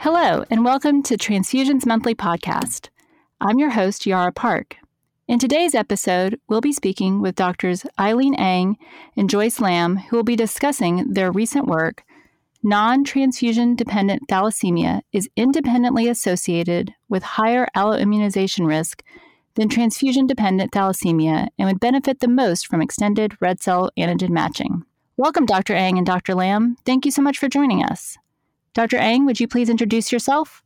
Hello, and welcome to Transfusions Monthly Podcast. I'm your host, Yara Park. In today's episode, we'll be speaking with doctors Eileen Ang and Joyce Lam, who will be discussing their recent work Non transfusion dependent thalassemia is independently associated with higher alloimmunization risk than transfusion dependent thalassemia and would benefit the most from extended red cell antigen matching. Welcome, Dr. Ang and Dr. Lam. Thank you so much for joining us. Dr. Ang, would you please introduce yourself?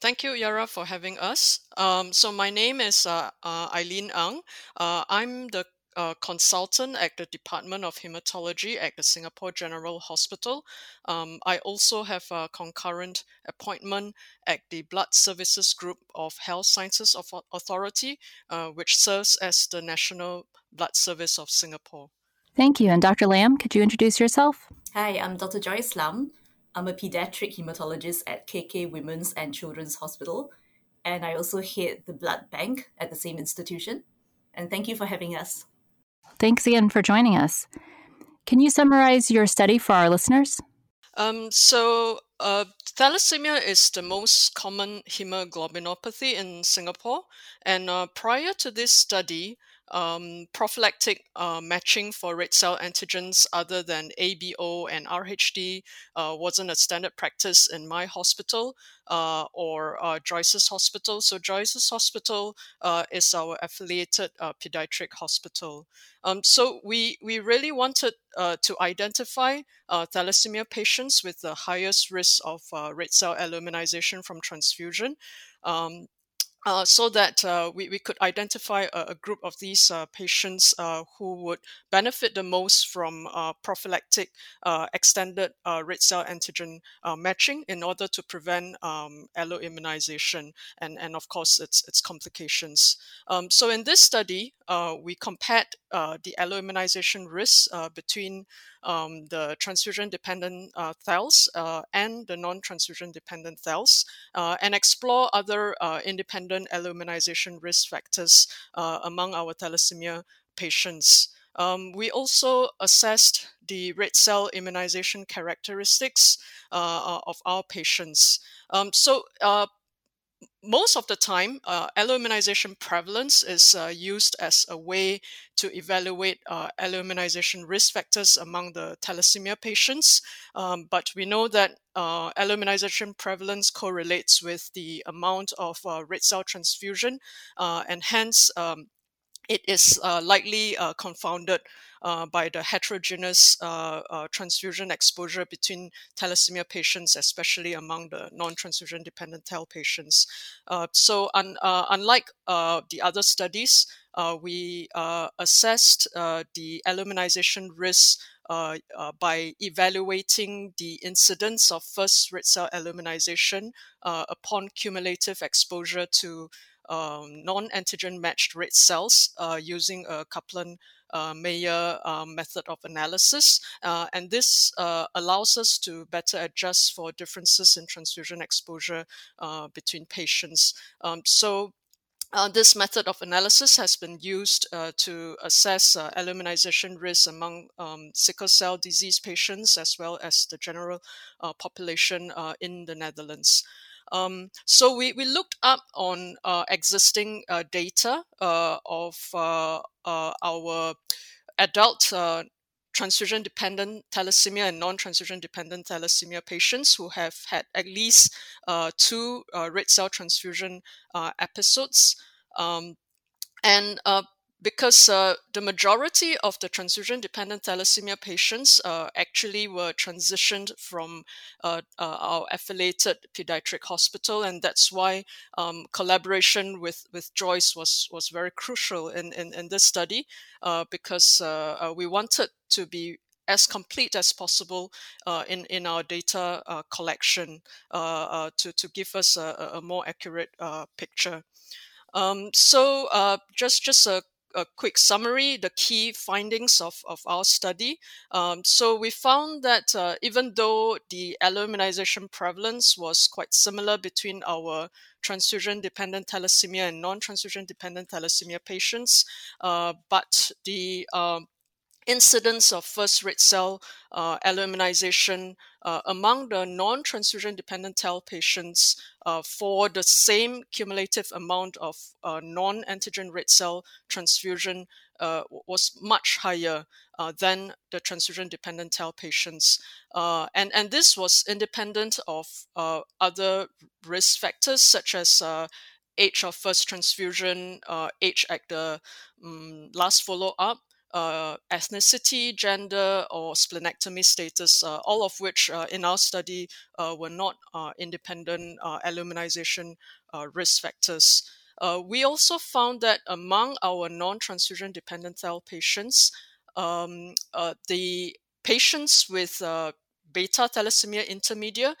Thank you, Yara, for having us. Um, so, my name is uh, uh, Eileen Ang. Uh, I'm the uh, consultant at the Department of Hematology at the Singapore General Hospital. Um, I also have a concurrent appointment at the Blood Services Group of Health Sciences Authority, uh, which serves as the National Blood Service of Singapore. Thank you. And Dr. Lam, could you introduce yourself? Hi, I'm Dr. Joyce Lam. I'm a pediatric hematologist at KK Women's and Children's Hospital, and I also head the blood bank at the same institution. And thank you for having us. Thanks again for joining us. Can you summarize your study for our listeners? Um, so, uh, thalassemia is the most common hemoglobinopathy in Singapore. And uh, prior to this study, um, prophylactic uh, matching for red cell antigens other than ABO and RHD uh, wasn't a standard practice in my hospital uh, or uh, Joyce's hospital. So Joyce's hospital uh, is our affiliated uh, pediatric hospital. Um, so we we really wanted to identify thalassemia patients with the highest risk of red cell alloimmunization from transfusion. Um, uh, so that uh, we, we could identify a, a group of these uh, patients uh, who would benefit the most from uh, prophylactic extended red cell antigen matching in order to prevent um, alloimmunization and, and of course its, its complications. Um, so in this study, we compared the alloimmunization risk between um, the transfusion dependent uh, thals uh, and the non transfusion dependent thals, uh, and explore other uh, independent alloimmunization risk factors uh, among our thalassemia patients. Um, we also assessed the red cell immunization characteristics uh, of our patients. Um, so, most of the time, uh, alloimmunization prevalence is uh, used as a way to evaluate uh, alloimmunization risk factors among the thalassemia patients. Um, but we know that uh, alloimmunization prevalence correlates with the amount of uh, red cell transfusion, uh, and hence um, it is uh, likely uh, confounded uh, by the heterogeneous uh, uh, transfusion exposure between thalassemia patients, especially among the non-transfusion dependent thal patients. Uh, so un- unlike the other studies, we assessed the alloimmunization risk uh, uh, by evaluating the incidence of first red cell alloimmunization uh, upon cumulative exposure to um, non-antigen matched red cells uh, using a Kaplan uh, Meier uh, method of analysis. Uh, and this uh, allows us to better adjust for differences in transfusion exposure uh, between patients. Um, so uh, this method of analysis has been used uh, to assess uh, alloimmunization risk among um, sickle cell disease patients as well as the general population in the Netherlands. Um, so we, we looked up on uh, existing uh, data uh, of uh, uh, our adult transfusion dependent thalassemia and non transfusion dependent thalassemia patients who have had at least two red cell transfusion episodes. Um, and because uh, the majority of the transfusion dependent thalassemia patients uh, actually were transitioned from uh, uh our affiliated pediatric hospital and that's why um, collaboration with, with Joyce was, was very crucial in, in, in this study uh, because uh, we wanted to be as complete as possible uh, in in our data uh, collection uh, to to give us a, a more accurate picture. Um, so just just a a quick summary, the key findings of, of our study. Um, so we found that uh, even though the alloimmunization prevalence was quite similar between our transfusion dependent thalassemia and non transfusion dependent thalassemia patients, uh, but the um, incidence of first red cell uh, uh, among the non-transfusion dependent thal patients uh, for the same cumulative amount of uh, non-antigen red cell transfusion uh, was much higher uh, than the transfusion dependent thal patients. and, and this was independent of other risk factors such as age of first transfusion, age at the um, last follow up, uh, ethnicity, gender, or splenectomy status, uh, all of which uh, in our study uh, were not uh, independent uh, alloimmunization risk factors. we also found that among our non transfusion dependent thal patients, um, the patients with beta thalassemia intermedia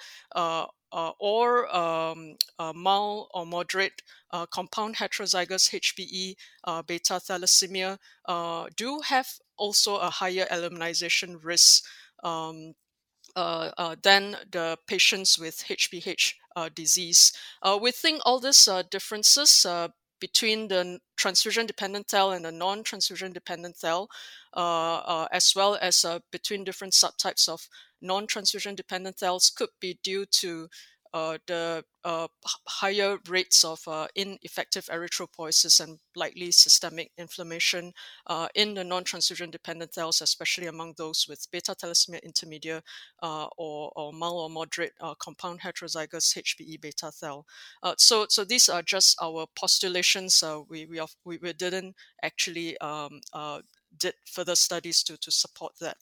uh, uh, or um, uh, mild or moderate uh, compound heterozygous HBE uh, beta thalassemia uh, do have also a higher alloimmunization risk um, than the patients with HBH disease. we think all these differences between the transfusion dependent thal and the non transfusion dependent uh, uh, as well as uh, between different subtypes of non transfusion dependent thals could be due to uh, the uh, higher rates of uh, ineffective erythropoiesis and likely systemic inflammation uh, in the non-transfusion dependent thals, especially among those with beta thalassemia intermedia uh, or, or mild or moderate uh, compound heterozygous HBE beta thal. so, so these are just our postulations. we, we, we, we didn't actually um, did further studies to, to support that.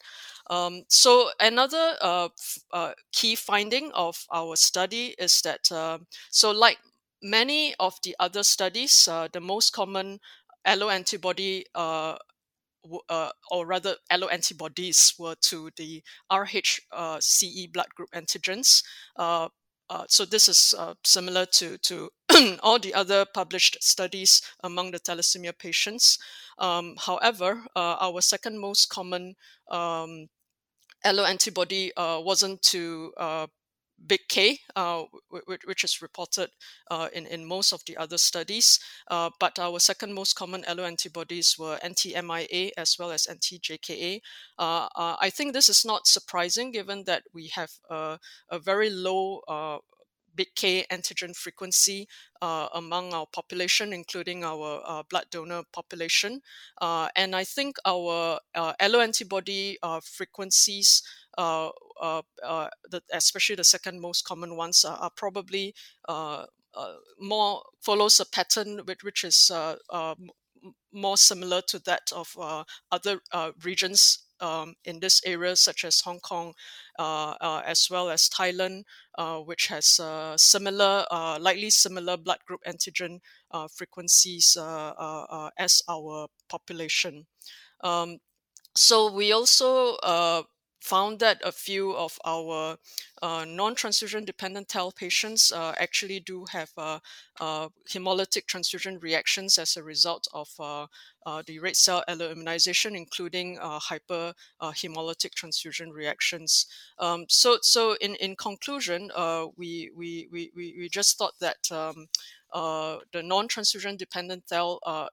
Um, so another uh, uh, key finding of our study is that uh, so like many of the other studies, uh, the most common alloantibody uh, uh, or rather alloantibodies were to the RHCE blood group antigens. Uh, uh, so this is uh, similar to, to all the other published studies among the thalassemia patients. Um, however, uh, our second most common um, alloantibody uh, wasn't to uh, big K, uh, which is reported uh, in, in most of the other studies. Uh, but our second most common alloantibodies were anti-MIA as well as anti-JKA. Uh, uh, I think this is not surprising given that we have a very low uh, big K antigen frequency uh, among our population, including our uh, blood donor population. Uh, and I think our alloantibody frequencies uh, uh, uh, the, especially the second most common ones, are, are probably more follows a pattern which, which is more similar to that of other regions um, in this area, such as Hong Kong, uh, uh, as well as Thailand, uh, which has similar, likely similar blood group antigen frequencies as our population. Um, so we also found that a few of our uh, non-transfusion dependent thal patients uh, actually do have uh, uh hemolytic transfusion reactions as a result of uh, uh, the red cell alloimmunization, including hyperhemolytic transfusion reactions. Um, so, so in, in conclusion, we, we, we, we just thought that um, uh, the non-transfusion dependent thal uh,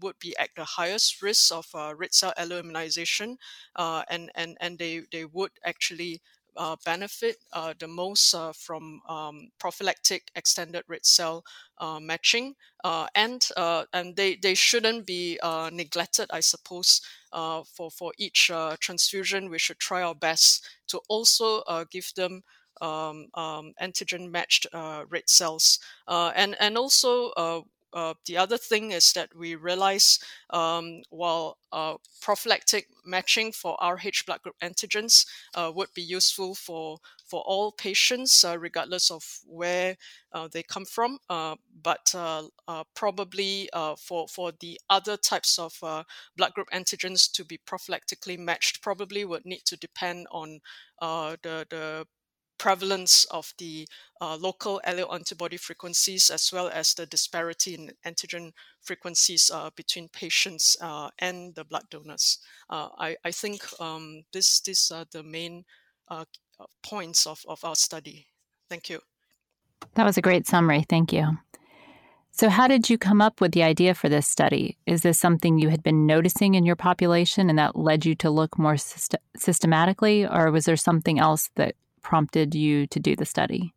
would be at the highest risk of uh, red cell alloimmunization, uh, and and and they they would actually uh, benefit uh, the most uh, from um, prophylactic extended red cell matching, and and they, they shouldn't be neglected, I suppose. for for each transfusion, we should try our best to also give them um, um, antigen matched uh, red cells. Uh, and, and also, uh, uh, the other thing is that we realize um, while uh, prophylactic matching for RH blood group antigens would be useful for for all patients, regardless of where they come from, but probably for for the other types of blood group antigens to be prophylactically matched, probably would need to depend on the the prevalence of the uh, local alloantibody frequencies as well as the disparity in antigen frequencies uh, between patients uh, and the blood donors. Uh, I, I, think um, this, these are the main uh, points of, of our study. Thank you. That was a great summary. Thank you. So, how did you come up with the idea for this study? Is this something you had been noticing in your population and that led you to look more syst- systematically, or was there something else that prompted you to do the study?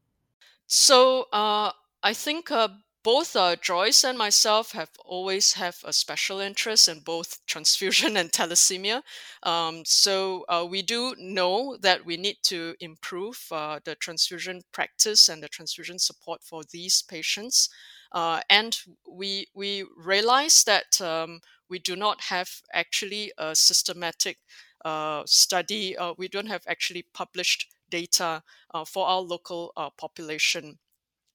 So, uh, I think uh, both uh, Joyce and myself have always have a special interest in both transfusion and thalassemia. Um, so uh, we do know that we need to improve uh, the transfusion practice and the transfusion support for these patients. Uh, and we we realize that um, we do not have actually a systematic study. We don't have actually published data for our local population.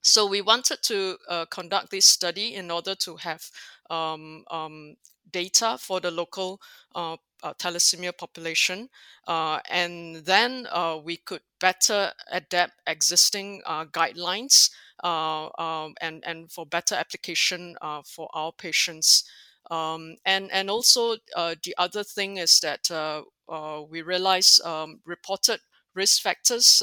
So we wanted to uh, conduct this study in order to have um, um, data for the local uh, uh, thalassemia population, uh, and then uh, we could better adapt existing uh, guidelines um, and and for better application for our patients. Um, and and also the other thing is that we realize um, reported risk factors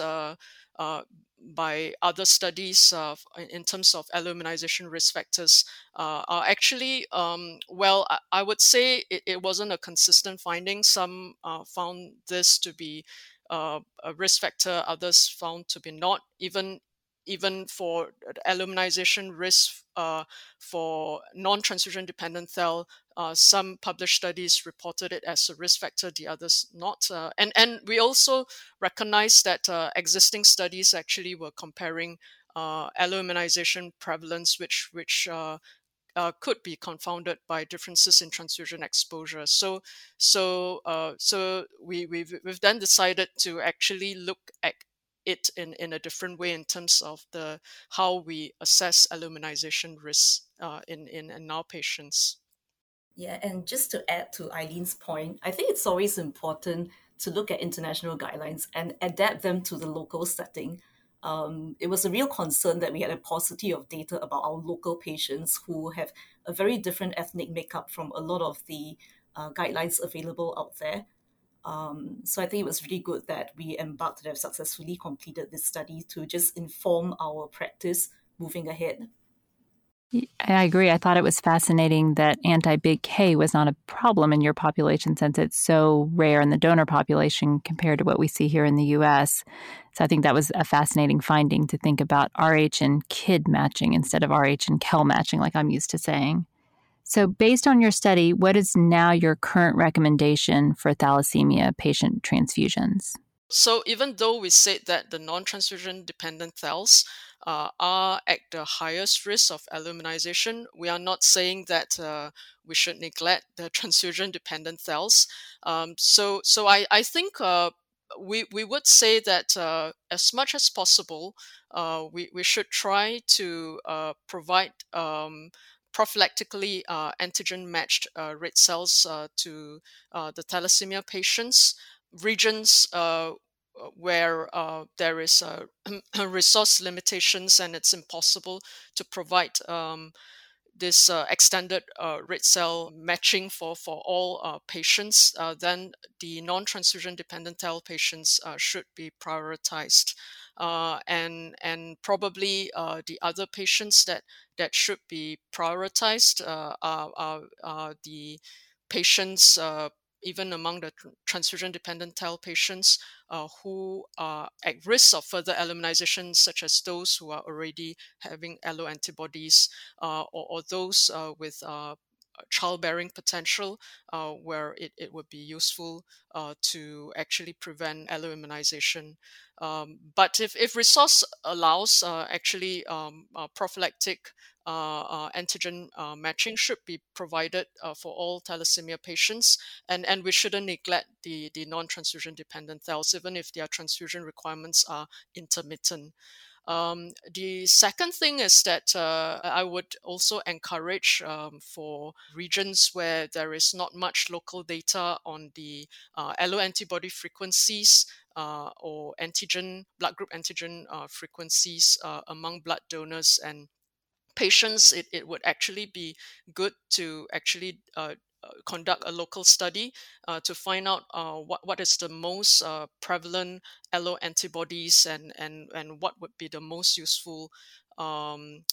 by other studies uh, in terms of alloimmunization risk factors uh, are actually, um, well, I, would say it, it, wasn't a consistent finding. Some uh, found this to be uh, a risk factor, others found to be not. Even even for alloimmunization risk uh, for non-transfusion dependent thal, uh, some published studies reported it as a risk factor, the others not. Uh, and, and we also recognize that uh, existing studies actually were comparing uh, alloimmunization prevalence, which, which uh, uh, could be confounded by differences in transfusion exposure. So, so, uh, so we we've, we've then decided to actually look at it in, in a different way in terms of the how we assess alloimmunization risks uh, in, in, in our patients. Yeah, and just to add to Eileen's point, I think it's always important to look at international guidelines and adapt them to the local setting. Um, it was a real concern that we had a paucity of data about our local patients who have a very different ethnic makeup from a lot of the uh, guidelines available out there. Um, so I think it was really good that we embarked to have successfully completed this study to just inform our practice moving ahead. I agree. I thought it was fascinating that anti big K was not a problem in your population since it's so rare in the donor population compared to what we see here in the US. So I think that was a fascinating finding to think about RH and Kidd matching instead of RH and Kell matching, like I'm used to saying. So, based on your study, what is now your current recommendation for thalassemia patient transfusions? So, even though we said that the non transfusion dependent thals uh, are at the highest risk of alloimmunization, we are not saying that uh, we should neglect the transfusion dependent thals. Um, so, so I, I think uh, we, we would say that uh, as much as possible, uh, we, we should try to uh, provide um, prophylactically uh, antigen matched uh, red cells uh, to uh, the thalassemia patients. Regions uh, where uh, there is resource limitations and it's impossible to provide um, this uh, extended uh, red cell matching for, for all uh, patients, then the non transfusion dependent thal patients should be prioritized uh, and and probably uh, the other patients that that should be prioritized uh, are, are, are, the patients uh, even among the transfusion dependent thal patients uh, who are at risk of further alloimmunization, such as those who are already having alloantibodies uh, or, or, those with childbearing potential uh, where it, it would be useful uh, to actually prevent alloimmunization. Um, but if, if resource allows, uh, actually um, uh, prophylactic uh, uh, antigen matching should be provided for all thalassemia patients, and, and we shouldn't neglect the, the non-transfusion dependent thals, even if their transfusion requirements are intermittent. Um, the second thing is that uh, I would also encourage um, for regions where there is not much local data on the uh, alloantibody frequencies uh, or antigen, blood group antigen uh, frequencies uh, among blood donors and patients, it, it would actually be good to actually uh, conduct a local study uh, to find out uh, what, what is the most uh, prevalent allo antibodies and, and, and what would be the most useful um,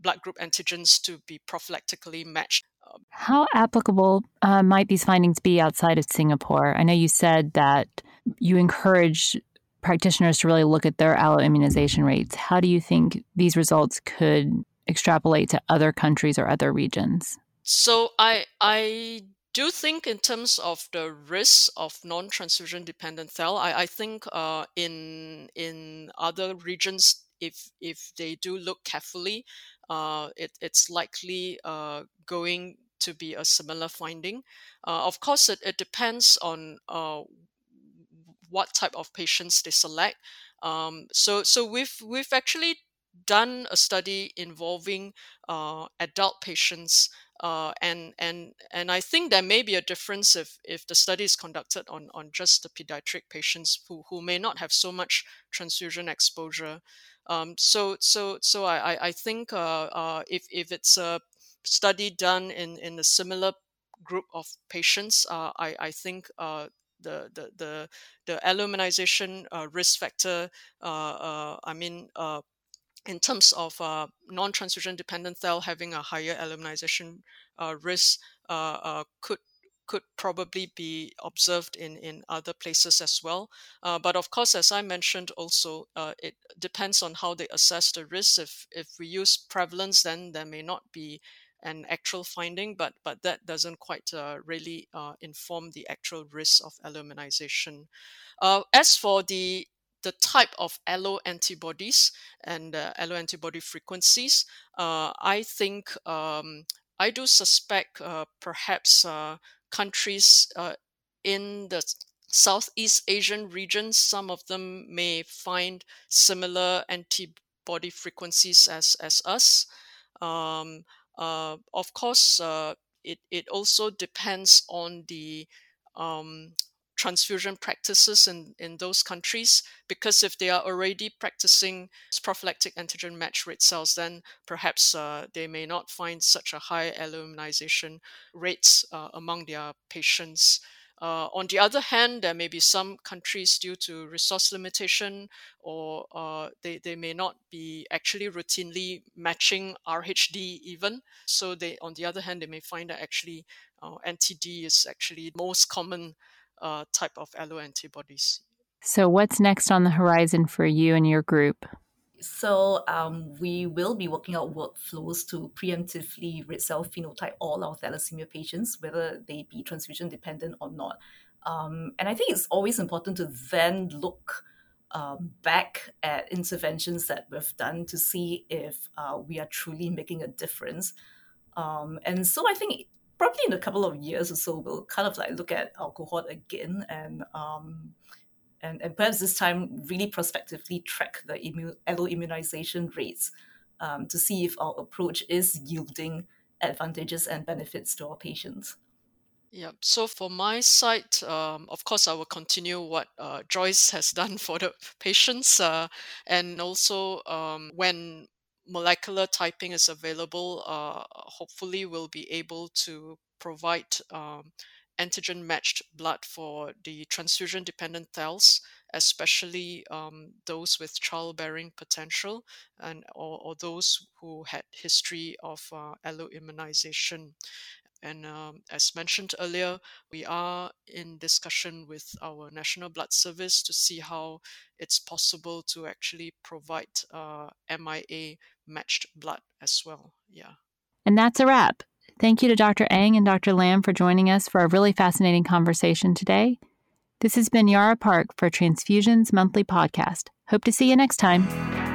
blood group antigens to be prophylactically matched. How applicable uh, might these findings be outside of Singapore? I know you said that you encourage practitioners to really look at their alloimmunization rates. How do you think these results could extrapolate to other countries or other regions? So I I do think in terms of the risk of non-transfusion dependent thal, I, I think uh, in in other regions, if if they do look carefully, uh, it, it's likely uh, going to be a similar finding. Uh, of course, it, it depends on uh, what type of patients they select. Um, so so we've we've actually done a study involving uh, adult patients uh, and and and I think there may be a difference if if the study is conducted on on just the pediatric patients who who may not have so much transfusion exposure. Um, so so so I I think uh, uh, if if it's a study done in in a similar group of patients, uh, I I think uh, the the the the alloimmunization uh, risk factor. I mean in terms of uh, non-transfusion dependent thal having a higher alloimmunization uh, risk uh, uh, could could probably be observed in, in other places as well. Uh, but of course, as I mentioned, also uh, it depends on how they assess the risk. If if we use prevalence, then there may not be an actual finding, but but that doesn't quite really inform the actual risk of alloimmunization. as for the the type of allo antibodies and uh, allo antibody frequencies, uh, I think um, I do suspect uh, perhaps uh, countries uh, in the Southeast Asian region, some of them may find similar antibody frequencies as, as us. Um, uh, of course, it, it also depends on the um, transfusion practices in, in those countries because if they are already practicing prophylactic antigen match rate cells then perhaps uh, they may not find such a high alloimmunization rates uh, among their patients uh, on the other hand, there may be some countries due to resource limitation, or uh, they, they may not be actually routinely matching RHD even. So they, on the other hand, they may find that actually uh, anti-D is actually most common uh, type of allo antibodies. So, what's next on the horizon for you and your group? So, um, we will be working out workflows to preemptively red cell phenotype all our thalassemia patients, whether they be transfusion dependent or not. Um, and I think it's always important to then look um, back at interventions that we've done to see if uh, we are truly making a difference. Um, and so I think probably in a couple of years or so, we'll kind of like look at our cohort again and um, and, and perhaps this time really prospectively track the immu- immunization rates um, to see if our approach is yielding advantages and benefits to our patients. Yeah. So for my side, um, of course, I will continue what uh, Joyce has done for the patients, uh, and also um, when molecular typing is available, uh, hopefully we'll be able to provide um, antigen matched blood for the transfusion dependent thals, especially um, those with childbearing potential and or, or, those who had history of uh, alloimmunization. And um, as mentioned earlier, we are in discussion with our National Blood Service to see how it's possible to actually provide uh, MIA matched blood as well. Yeah. And that's a wrap. Thank you to Dr. Ang and Dr. Lam for joining us for a really fascinating conversation today. This has been Yara Park for Transfusions Monthly Podcast. Hope to see you next time.